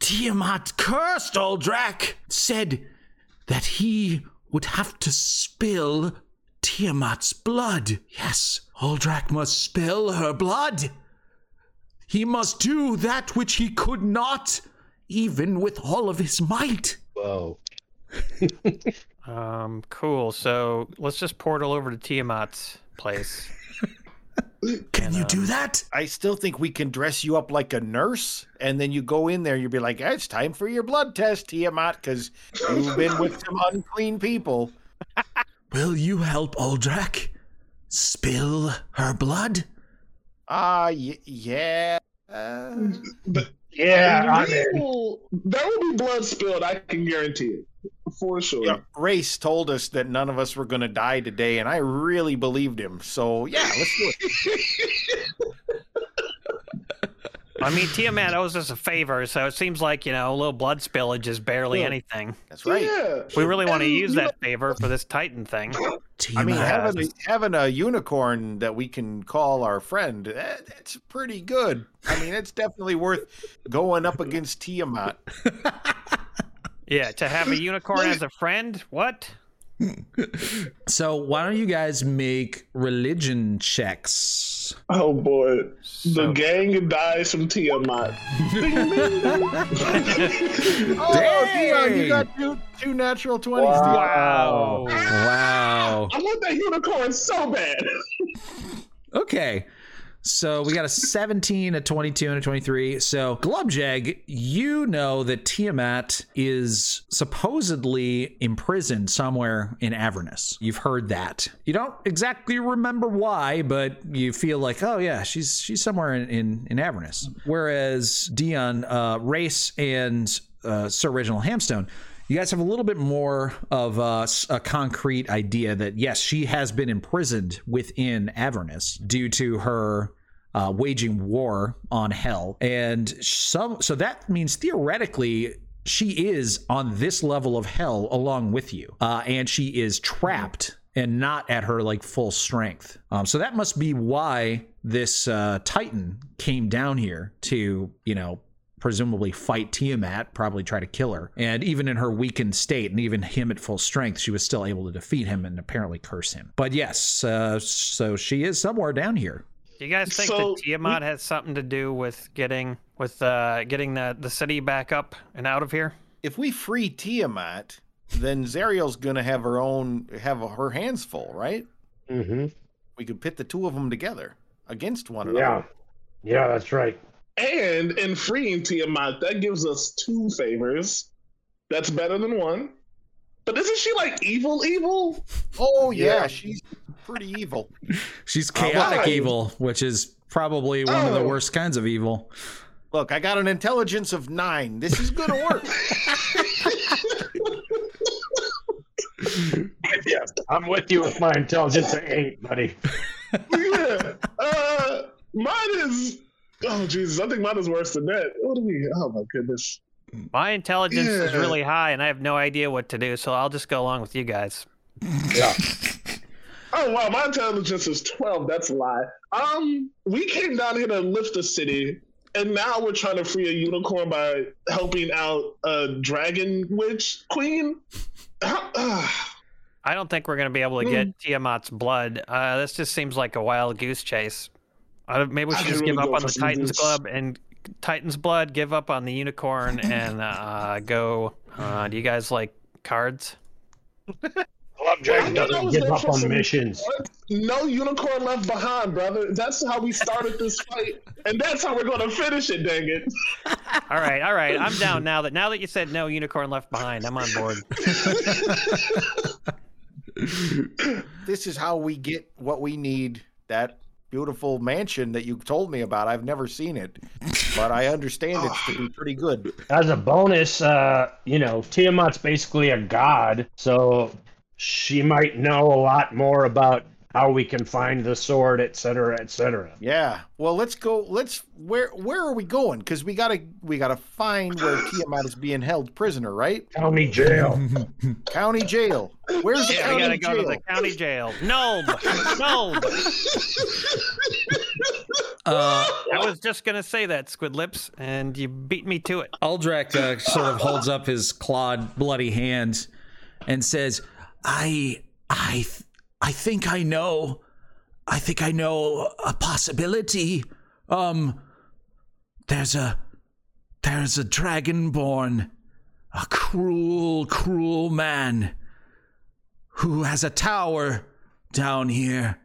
Tiamat cursed Uldrak, said that he would have to spill Tiamat's blood. Yes, Uldrak must spill her blood. He must do that which he could not, even with all of his might. Whoa. Um, cool. So let's just portal over to Tiamat's place. Can you do that? I still think we can dress you up like a nurse, and then you go in there, you'll be like, "It's time for your blood test, Tiamat, because you've been with some unclean people." Will you help Uldrak spill her blood? Ah, y- yeah. Uh, Yeah, I'm there in. will, there will be blood spilled. I can guarantee it for sure. yeah, Race told us that none of us were going to die today, and I really believed him. So yeah, let's do it. I mean, Tiamat owes us a favor, so it seems like, you know, a little blood spillage is barely Yeah. anything. That's right. Yeah. We really want to use you that favor for this Titan thing. I mean, having a, having a unicorn that we can call our friend, that, that's pretty good. I mean, it's definitely worth going up against Tiamat. Yeah, to have a unicorn as a friend? What? So why don't you guys make religion checks? Oh boy, the gang dies from Tiamat. Oh, Dion, you got two, two natural 20s. Dion. Wow. Wow. I want that unicorn so bad. Okay. So we got a 17, a 22, and a 23. So Glubjag, you know that Tiamat is supposedly imprisoned somewhere in Avernus. You've heard that. You don't exactly remember why, but you feel like, oh yeah, she's she's somewhere in in, in Avernus. Whereas Dion, uh, Race, and uh, Sir Reginald Hamstone you guys have a little bit more of a concrete idea that yes, she has been imprisoned within Avernus due to her uh, waging war on Hell, and some. So that means theoretically. She is on this level of hell along with you, uh, and she is trapped and not at her like full strength. Um, so that must be why this uh, Titan came down here to, you know, presumably fight Tiamat, probably try to kill her. And even in her weakened state, and even him at full strength, she was still able to defeat him and apparently curse him. But yes, uh, so she is somewhere down here. Do you guys think So, that Tiamat has something to do with getting with uh getting the the city back up and out of here? If we free Tiamat, then Zariel's going to have her own, have her hands full, right? Mm-hmm. We could pit the two of them together against one Yeah. another. Yeah, yeah, that's right. And in freeing Tiamat, that gives us two favors. That's better than one. But isn't she like evil, evil? Oh, yeah, Yeah. she's pretty evil. She's chaotic Alright. evil, which is probably one of the Oh. worst kinds of evil. Look, I got an intelligence of nine. This is going to work. Yeah, I'm with you with my intelligence at eight, buddy. yeah. Uh, mine is. Oh Jesus, I think mine is worse than that. What do we? Oh my goodness. My intelligence is really high, and I have no idea what to do, so I'll just go along with you guys. Yeah. Oh wow, my intelligence is twelve. That's a lie. Um, we came down here to lift the city, and now we're trying to free a unicorn by helping out a dragon witch queen. I don't think we're gonna be able to get Tiamat's blood. Uh, this just seems like a wild goose chase. Uh, maybe we should could just really give up on the Titans goose. Club and Titans blood. Give up on the unicorn and uh, go. Uh, do you guys like cards? Flubjack I doesn't give up on some- missions. No unicorn left behind, brother. That's how we started this fight, and that's how we're gonna finish it. Dang it! All right, all right. I'm down now that now that you said no unicorn left behind. I'm on board. this is how we get what we need that beautiful mansion that you told me about. I've never seen it, but I understand it's to be pretty good. As a bonus, uh, you know, Tiamat's basically a god, so she might know a lot more about how we can find the sword, et cetera, et cetera. Yeah. Well, let's go. Let's where where are we going? Because we gotta we gotta find where Tiamat is being held prisoner, right? County jail. County jail. Where's the Yeah, we county gotta go jail? to the county jail. Nope, nope. Uh, I was just gonna say that, Squid Lips, and you beat me to it. Uldrak uh, sort of holds up his clawed, bloody hand and says, I I th- I think I know. I think I know a possibility. Um there's a there's a dragonborn, a cruel, cruel man who has a tower down here,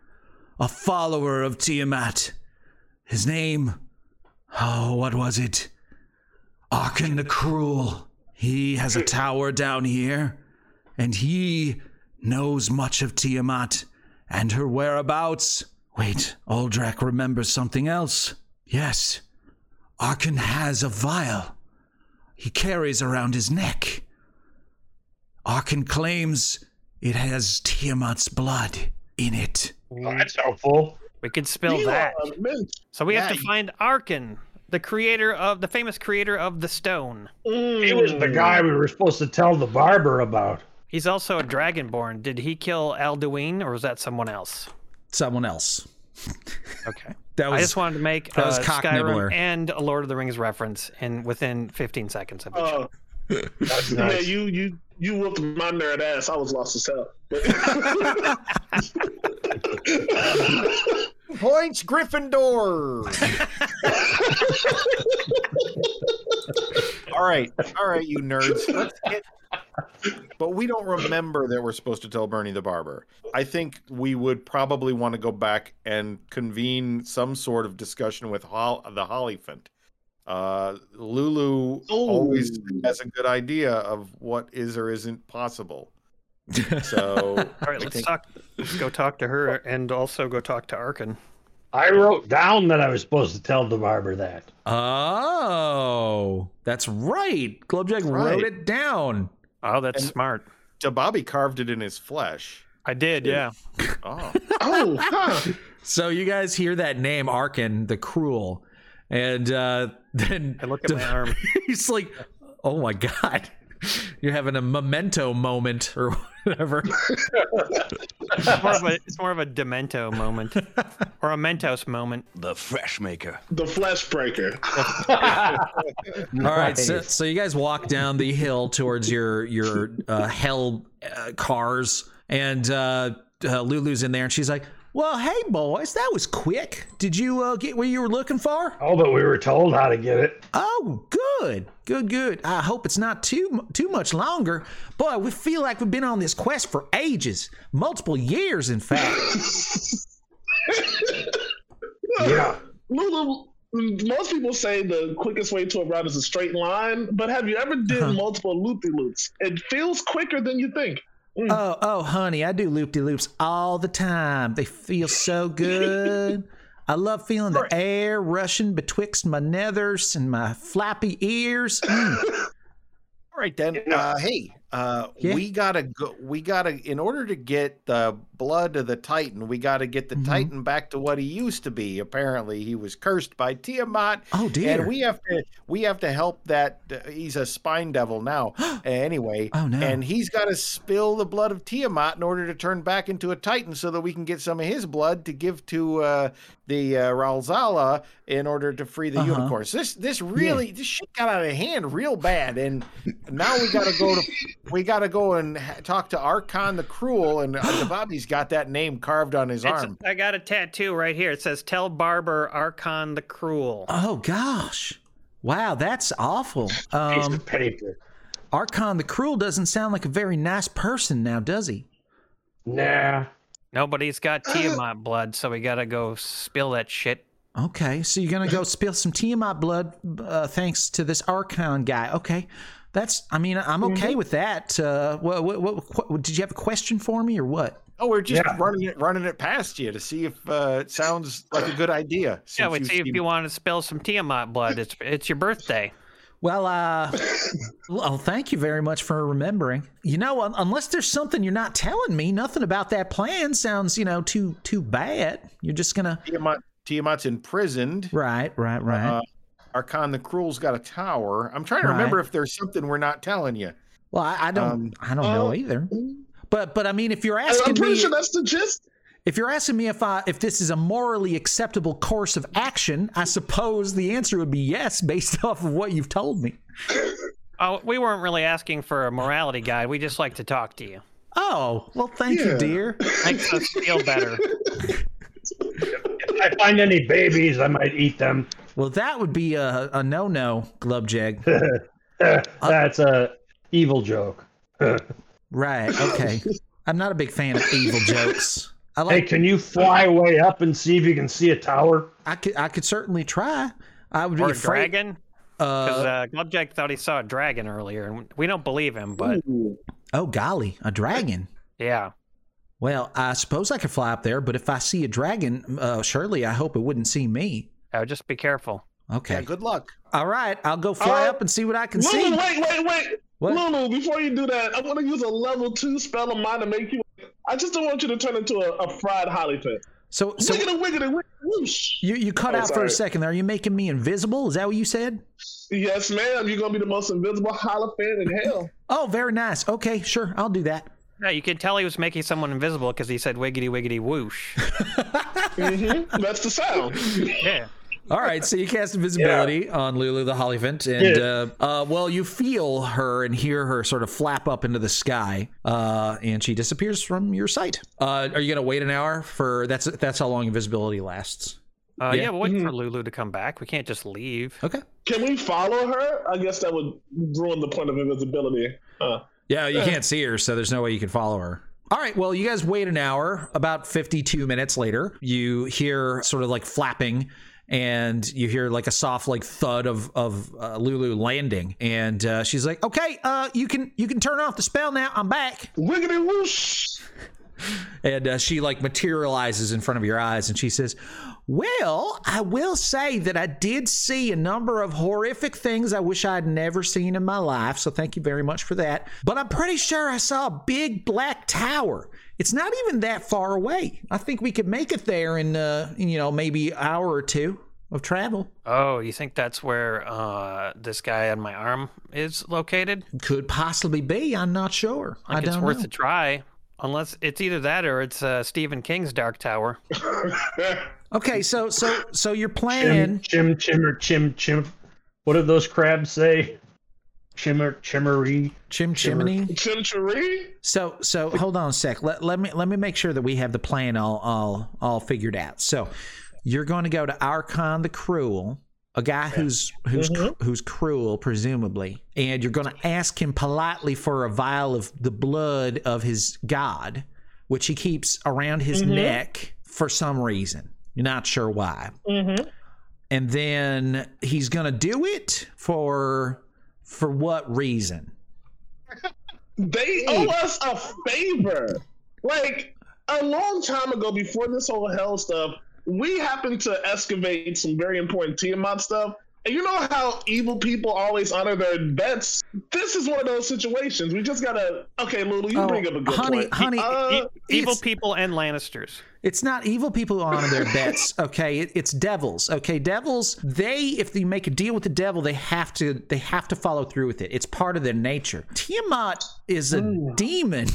a follower of Tiamat. His name, oh, what was it? Arkhan the Cruel. He has a tower down here, and he knows much of Tiamat and her whereabouts. Wait, Uldrak remembers something else. Yes, Arkhan has a vial he carries around his neck. Arkhan claims it has Tiamat's blood in it. Oh, that's helpful. We could spill You that. are a mint. So we have to find Arkhan, the creator of the famous creator of the stone. Mm. He was the guy we were supposed to tell the barber about. He's also a dragonborn. Did he kill Alduin, or was that someone else? Someone else. Okay. That was, I was just wanted to make that was uh, Cock Skyrim Nibbler. and a Lord of the Rings reference in within 15 seconds of each Uh, other. Yeah, nice. you you you whooped my nerd ass. I was lost as hell. Points Gryffindor. all right, all right, you nerds. Let's get. But we don't remember that we're supposed to tell Bernie the barber. I think we would probably want to go back and convene some sort of discussion with Hol- the Hollyphant. Uh, Lulu always has a good idea of what is or isn't possible. So All right, I let's think- talk. Let's go talk to her and also go talk to Arkhan. I wrote down that I was supposed to tell the barber that. Oh, that's right. Glubjag Right. wrote it down. Oh, that's And- smart. Bobby carved it in his flesh. I did, yeah. Oh, oh, huh. So you guys hear that name, Arkhan the Cruel, and uh, then I look at my arm. he's like, "Oh my god." You're having a memento moment or whatever. It's more of a, it's more of a Demento moment or a Mentos moment. The Fresh Maker. the flesh breaker. All right, so, so you guys walk down the hill towards your your uh, hell uh, cars, and uh, uh, Lulu's in there, and she's like, "Well, hey boys, that was quick. Did you uh, get what you were looking for? Oh, but we were told how to get it. Oh, good, good, good. I hope it's not too too much longer. Boy, we feel like we've been on this quest for ages, multiple years, in fact. Yeah. Lulu, most people say the quickest way to a route is a straight line, but have you ever did Uh-huh. multiple loopy loops? It feels quicker than you think. oh, oh, honey, I do loop de loops all the time. They feel so good. I love feeling the air rushing betwixt my nethers and my flappy ears. Mm. All right then. Uh, hey, uh, Yeah. we gotta go. We gotta, in order to get the blood of the Titan, we gotta get the Mhm. Titan back to what he used to be. Apparently, he was cursed by Tiamat, Oh dear. and we have to. We have to help that. Uh, he's a spine devil now. anyway, Oh, no. and he's got to spill the blood of Tiamat in order to turn back into a Titan, so that we can get some of his blood to give to uh, the uh, Ralzala in order to free the Uh-huh. unicorns. This this really this shit got out of hand real bad, and now we got to go to we got to go and ha- talk to Arkhan the Cruel, and uh, Bobby's got that name carved on his It's- arm. I got a tattoo right here. It says "Tell Barber Arkhan the Cruel." oh gosh. Wow, that's awful. Piece Um, of paper. Arkhan the Cruel doesn't sound like a very nice person now, does he? Nah. Nobody's got Tiamat blood, so we gotta go spill that shit. Okay, so you're gonna go spill some Tiamat blood, uh, thanks to this Arkhan guy. Okay, that's. I mean, I'm okay with that. Uh, what, what, what, what, did you have a question for me or what? Oh, we're just Yeah. running it running it past you to see if uh, it sounds like a good idea. Yeah, since we you see if you want to spill some Tiamat blood. It's it's your birthday. Well, uh, well, thank you very much for remembering. You know, un- unless there's something you're not telling me, nothing about that plan sounds, you know, too too bad. You're just gonna. Tiamat, Tiamat's imprisoned. Right, right, right. Uh, Arkhan the Cruel's got a tower. I'm trying to Right. remember if there's something we're not telling you. well, I, I don't, um, I don't know uh, either. But, but I mean, if you're asking I'm pretty me, sure that's the gist. if you're asking me if I if this is a morally acceptable course of action, I suppose the answer would be yes, based off of what you've told me. Oh, we weren't really asking for a morality guide. We just like to talk to you. Oh, well, thank you, dear. Makes us feel better. If I find any babies, I might eat them. Well, that would be a, a no no, Glubjag. That's a evil joke. Right. Okay. I'm not a big fan of evil jokes. I Hey, can you fly way up and see if you can see a tower? I could. I could certainly try. I would be a afraid. dragon. Because Uh, uh, Glubjag thought he saw a dragon earlier, and we don't believe him. But oh golly, a dragon. yeah, Well, I suppose I could fly up there, but if I see a dragon, uh, surely I hope it wouldn't see me. Uh, just be careful. Okay. Yeah, good luck. All right. I'll go fly Uh, up and see what I can Lulu, see. wait, wait, wait. What? Lulu, before you do that, I want to use a level two spell of mine to make you. I just don't want you to turn into a, a fried holly pit. So, so wiggity, wiggity, wiggity, whoosh. you you cut Oh, out for a second there. Are you making me invisible? Is that what you said? Yes, ma'am. You're gonna be the most invisible Hollyphant in hell. Oh, very nice. Okay, sure. I'll do that. Yeah, you could tell he was making someone invisible because he said wiggity wiggity whoosh. mm-hmm. That's the sound. yeah. All right, so you cast invisibility on Lulu the Hollyphant, and uh, uh, well, you feel her and hear her sort of flap up into the sky, uh, and she disappears from your sight. Uh, are you gonna wait an hour for that's that's how long invisibility lasts? Uh, Yeah. yeah, we'll wait for Lulu to come back. We can't just leave. Okay. Can we follow her? I guess that would ruin the point of invisibility. Uh, Yeah, you can't see her, so there's no way you can follow her. All right, well, you guys wait an hour. About 52 minutes later, you hear sort of like flapping, and you hear like a soft like thud of of uh, Lulu landing, and uh, she's like, "Okay, uh, you can you can turn off the spell now. I'm back." wiggity whoosh. And uh, she like materializes in front of your eyes, and she says, "Well, I will say that I did see a number of horrific things I wish I'd never seen in my life. So thank you very much for that. But I'm pretty sure I saw a big black tower. It's not even that far away. I think we could make it there in, uh, in you know, maybe an hour or two of travel. Oh, you think that's where uh, this guy on my arm is located? Could possibly be. I'm not sure. I I it's don't worth know. a try. Unless it's either that or it's uh, Stephen King's Dark Tower. Okay, so so so your plan. Chim, chim, chimmer, chim, chim. What did those crabs say? Chimmer, chimmery. Chim chimney. Chimchery? So so hold on a sec. Let, let me let me make sure that we have the plan all all all figured out. So you're going to go to Arkhan the Cruel, a guy who's who's mm-hmm. cr- who's cruel presumably, and you're going to ask him politely for a vial of the blood of his god, which he keeps around his mm-hmm. neck for some reason. You're not sure why. Mm-hmm. And then he's going to do it for for what reason? They owe us a favor. Like a long time ago, before this whole hell stuff, we happened to excavate some very important Tiamat stuff. And you know how evil people always honor their bets? This is one of those situations. We just gotta. Okay, Lulu, you Oh, bring up a good honey, point. honey, Uh, E- evil people and Lannisters. It's not evil people who honor their bets, okay? It, it's devils, okay? Devils, they if they make a deal with the devil, they have to they have to follow through with it. It's part of their nature. Tiamat is a demon.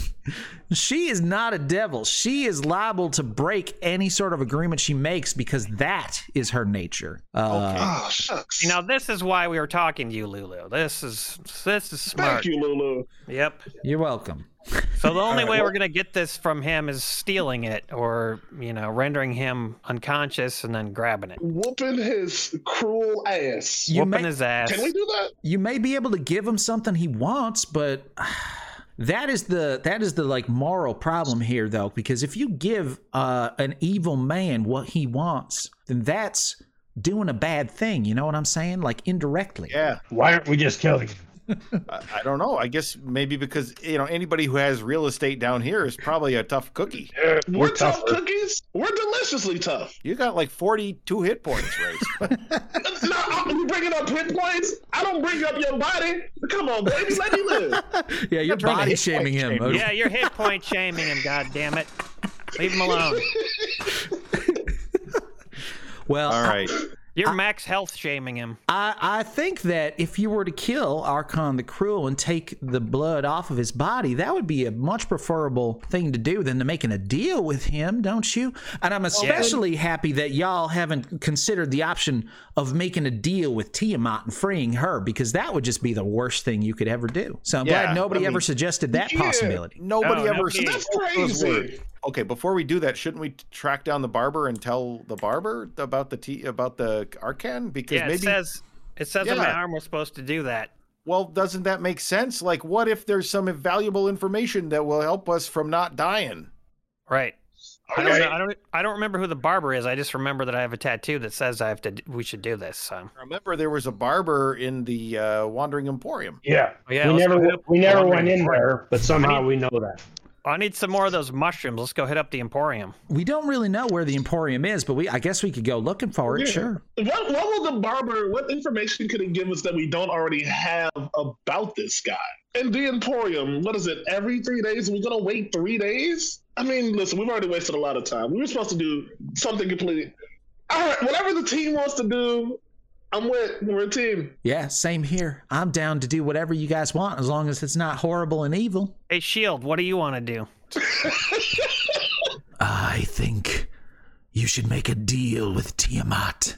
She is not a devil. She is liable to break any sort of agreement she makes because that is her nature. Uh, oh shucks. See, now this is why we were talking to you, Lulu. This is this is smart. Thank you, Lulu. Yep. You're welcome. So the only right, way well- we're gonna get this from him is stealing it, or you know, rendering him unconscious and then grabbing it, Whooping his cruel ass. You whooping may- his ass. Can we do that? you may be able to give him something he wants, but that is the that is the like moral problem here though because if you give uh an evil man what he wants, then that's doing a bad thing, you know what I'm saying? Like indirectly. Yeah, Why aren't we just killing him? I, I don't know. I guess maybe because you know anybody who has real estate down here is probably a tough cookie. Uh, We're, tough tougher. cookies. We're deliciously tough. You got like forty-two hit points, Race. no, you bringing up hit points? I don't bring up your body. Come on, baby, let me live. Yeah, you're trying to body shaming him. shame Yeah, you're hit point shaming him. God damn it. Leave him alone. Well, All right. You're max health shaming him. I, I think that if you were to kill Arkhan the Cruel and take the blood off of his body, that would be a much preferable thing to do than to making a deal with him, don't you? And I'm especially happy that y'all haven't considered the option of making a deal with Tiamat and freeing her, because that would just be the worst thing you could ever do. So I'm Yeah, glad nobody I ever suggested that Yeah. possibility. Nobody No, ever nobody- spoke That's crazy. Okay, before we do that, shouldn't we track down the barber and tell the barber about the t- about the Arkhan? Because Yeah, maybe it says it says on my arm we're supposed to do that. well, doesn't that make sense? Like, what if there's some valuable information that will help us from not dying? Right. I don't, know, I don't. I don't remember who the barber is. I just remember that I have a tattoo that says I have to. We should do this. So Remember, there was a barber in the uh, Wandering Emporium. Yeah. Oh, yeah, we never go hit up we never went in there, but somehow we know that. I need some more of those mushrooms. Let's go hit up the Emporium. We don't really know where the Emporium is, but we I guess we could go looking for it, Yeah. sure. What, what will the barber, what information could it give us that we don't already have about this guy? And the Emporium, what is it, every three days? We're going to wait three days? I mean, listen, we've already wasted a lot of time. We were supposed to do something completely. All right, whatever the team wants to do, I'm with. We're a team. Yeah, same here. I'm down to do whatever you guys want as long as it's not horrible and evil. Hey, Shield, what do you want to do? I think you should make a deal with Tiamat.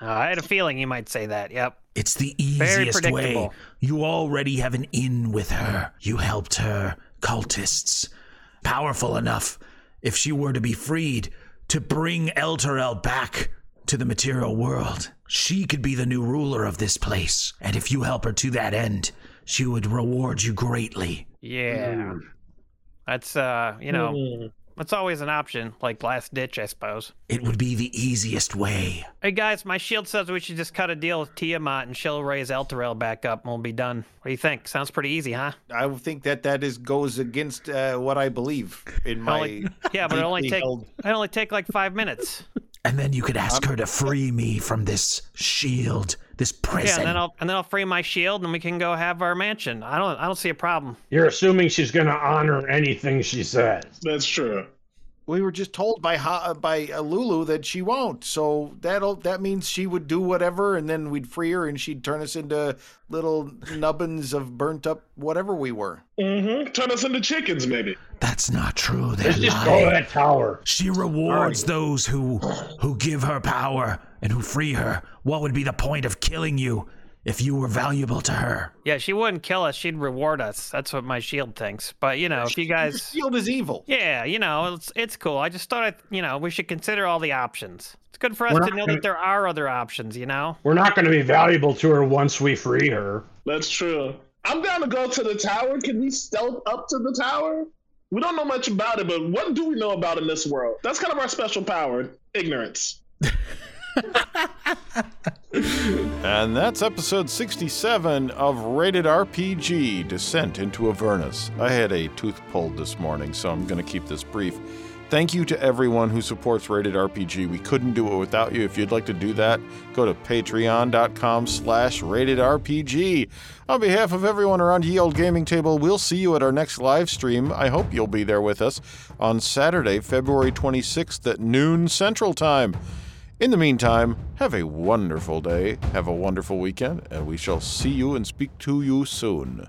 Uh, I had a feeling you might say that. Yep. It's the Very easiest way. predictable. You already have an in with her. You helped her cultists. Powerful enough, if she were to be freed, to bring Elturel back to the material world. She could be the new ruler of this place. And if you help her to that end, she would reward you greatly. Yeah. That's uh, you know, Hmm. that's always an option, like last ditch, I suppose. It would be the easiest way. Hey guys, my shield says we should just cut a deal with Tiamat and she'll raise Elturel back up and we'll be done. What do you think? Sounds pretty easy, huh? I think that that is goes against uh, what I believe in my. Only- yeah, but it only take held- it only take like five minutes. And then you could ask um, her to free me from this shield, this prison. Yeah, prison. and then I'll and then I'll free my shield and we can go have our mansion. I don't I don't see a problem. You're assuming she's going to honor anything she says. That's true. We were just told by ha- by uh, Lulu that she won't. So that'll that means she would do whatever, and then we'd free her, and she'd turn us into little nubbins of burnt up whatever we were. Mm-hmm. Turn us into chickens, maybe. That's not true. They're Let's just go to that tower. She rewards those who who give her power and who free her. What would be the point of killing you if you were valuable to her? Yeah, she wouldn't kill us, she'd reward us. That's what my shield thinks. But you know, if you guys Shield is evil. Yeah, you know, it's it's cool. I just thought I, you know, we should consider all the options. It's good for us We're to not know gonna- that there are other options, you know? We're not going to be valuable to her once we free her. That's true. I'm down to go to the tower. Can we stealth up to the tower? We don't know much about it, but what do we know about in this world? That's kind of our special power ignorance. And that's episode 67 of Rated RPG Descent into Avernus. I had a tooth pulled this morning, so I'm going to keep this brief. Thank you to everyone who supports Rated RPG. We couldn't do it without you. If you'd like to do that, go to patreon.com slash ratedrpg. On behalf of everyone around Ye Old Gaming Table, we'll see you at our next live stream. I hope you'll be there with us on Saturday, February 26th at noon Central Time. In the meantime, have a wonderful day, have a wonderful weekend, and we shall see you and speak to you soon.